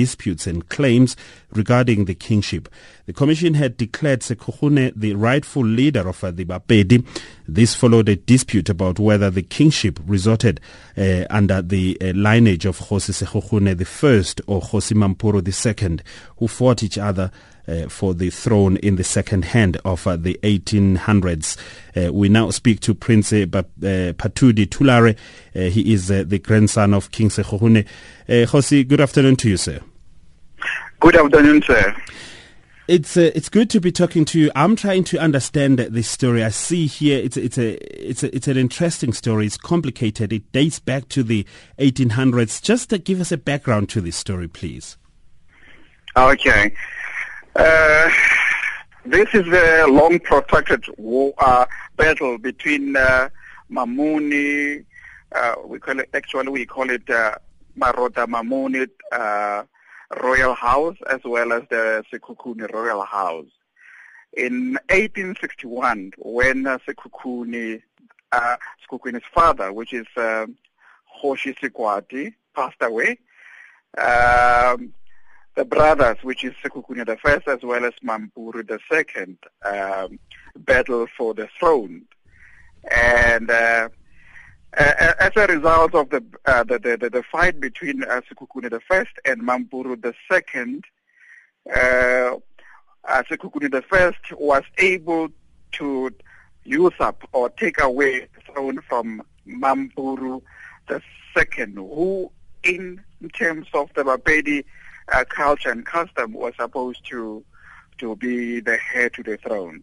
disputes and claims regarding the kingship. The commission had declared Sekhukhune the rightful leader of uh, the Bapedi. This followed a dispute about whether the kingship resorted uh, under the uh, lineage of Kgosi Sekhukhune I or Kgosi Mampuru II, who fought each other uh, for the throne in the second hand of uh, the 1800s. Uh, we now speak to Prince uh, Phathudi Thulare. he is the grandson of King Sekhukhune. Uh, good afternoon to you, sir. Good afternoon, sir. It's uh, it's good to be talking to you. I'm trying to understand this story. I see here it's it's a it's a, it's an interesting story. It's complicated. It dates back to the 1800s. Just to give us a background to this story, please. Okay. Uh, this is a long protracted war, uh, battle between uh, Mamone. Uh, we call it actually we call it uh, Marota Mamone royal house as well as the Sekhukhune royal house. In 1861, when uh, Sekhukhune, uh, father, which is uh, Kgosi Sekwati, passed away, um, the brothers, which is Sekhukhune the first as well as Mampuru the second, um, battled for the throne. And uh, uh, as a result of the, uh, the, the, the, fight between uh, Sekhukhune the first and Mampuru the second, uh, uh, Sekhukhune the first was able to usurp or take away the throne from Mampuru the second, who in terms of the Bapedi uh, culture and custom was supposed to to be the heir to the throne.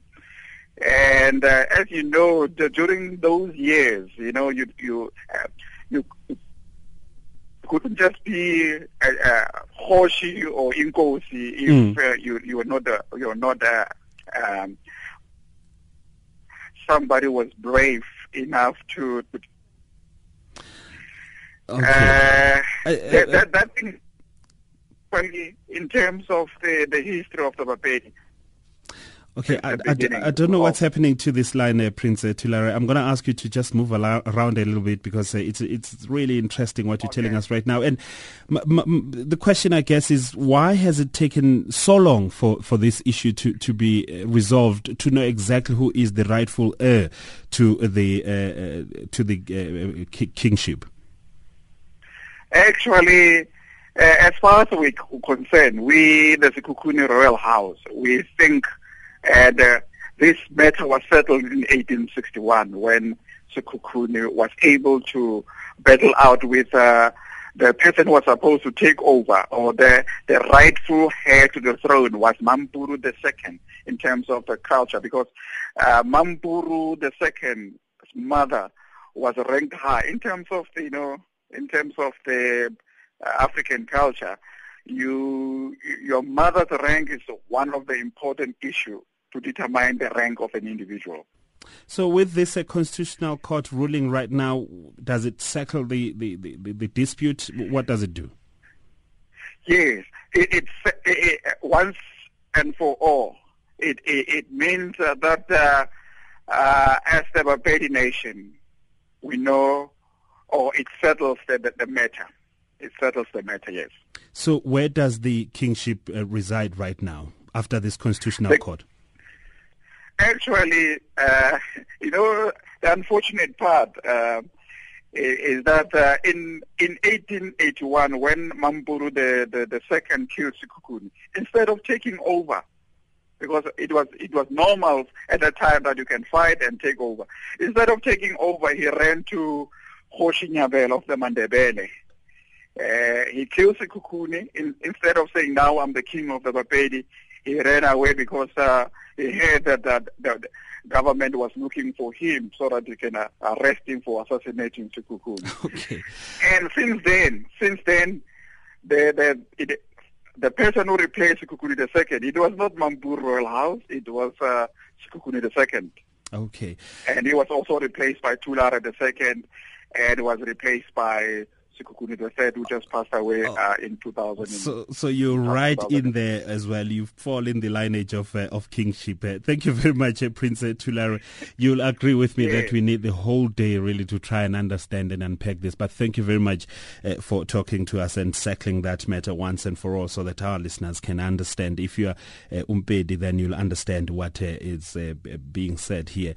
And uh, as you know, the, during those years, you know, you you uh, you couldn't just be a, a Kgosi or Inkosi if mm. uh, you you were not you were not um, somebody was brave enough to. to okay. Uh, that, that, that thing, in terms of the, the history of the Bapedi. Okay, I, I, I, don't know what's happening to this line, uh, Prince uh, Thulare. I'm going to ask you to just move around a little bit because uh, it's it's really interesting what you're okay. telling us right now. And m- m- the question, I guess, is why has it taken so long for, for this issue to, to be uh, resolved, to know exactly who is the rightful heir to the uh, uh, to the kingship? Actually, as far as we're concerned, we, the Sekhukhune Royal House, we think and uh, this matter was settled in 1861 when Sekhukhune was able to battle out with uh, the person who was supposed to take over, or the, the rightful heir to the throne was Mampuru II in terms of the culture, because uh, Mampuru II's mother was ranked high in terms of the, you know, in terms of the uh, African culture. You, your mother's rank is one of the important issues to determine the rank of an individual. So, with this uh, constitutional court ruling right now, does it settle the, the, the, the dispute? What does it do? Yes, it, it, it, once and for all, it, it, means uh, that uh, uh, as the Bapedi nation, we know, or it settles the, the, the, matter. It settles the matter, yes. So, where does the kingship uh, reside right now after this constitutional the, court? Actually, uh, you know, the unfortunate part uh, is that uh, in in 1881, when Mampuru the, the, the second killed Sekhukhune, instead of taking over, because it was it was normal at that time that you can fight and take over. Instead of taking over, he ran to Kgosi Nyabela of the Mandebele. Uh, he killed Sekhukhune. In, instead of saying, now I'm the king of the Bapedi, he ran away because uh, he heard that, that, the government was looking for him so that they can uh, arrest him for assassinating Sekhukhune. Okay. And since then, since then, the the it, the person who replaced Sekhukhune the second, it was not Mampuru Royal House, it was uh, Sekhukhune the second. Okay. And he was also replaced by Thulare the second, and was replaced by The third, who just passed away oh. uh, in 2000. So, so you're right in there as well. You fall in the lineage of uh, of kingship. Uh, thank you very much, uh, Prince Thulare. You'll agree with me yeah. that we need the whole day really to try and understand and unpack this. But thank you very much uh, for talking to us and settling that matter once and for all, so that our listeners can understand. If you are uh, Umpedi, then you'll understand what is being said here.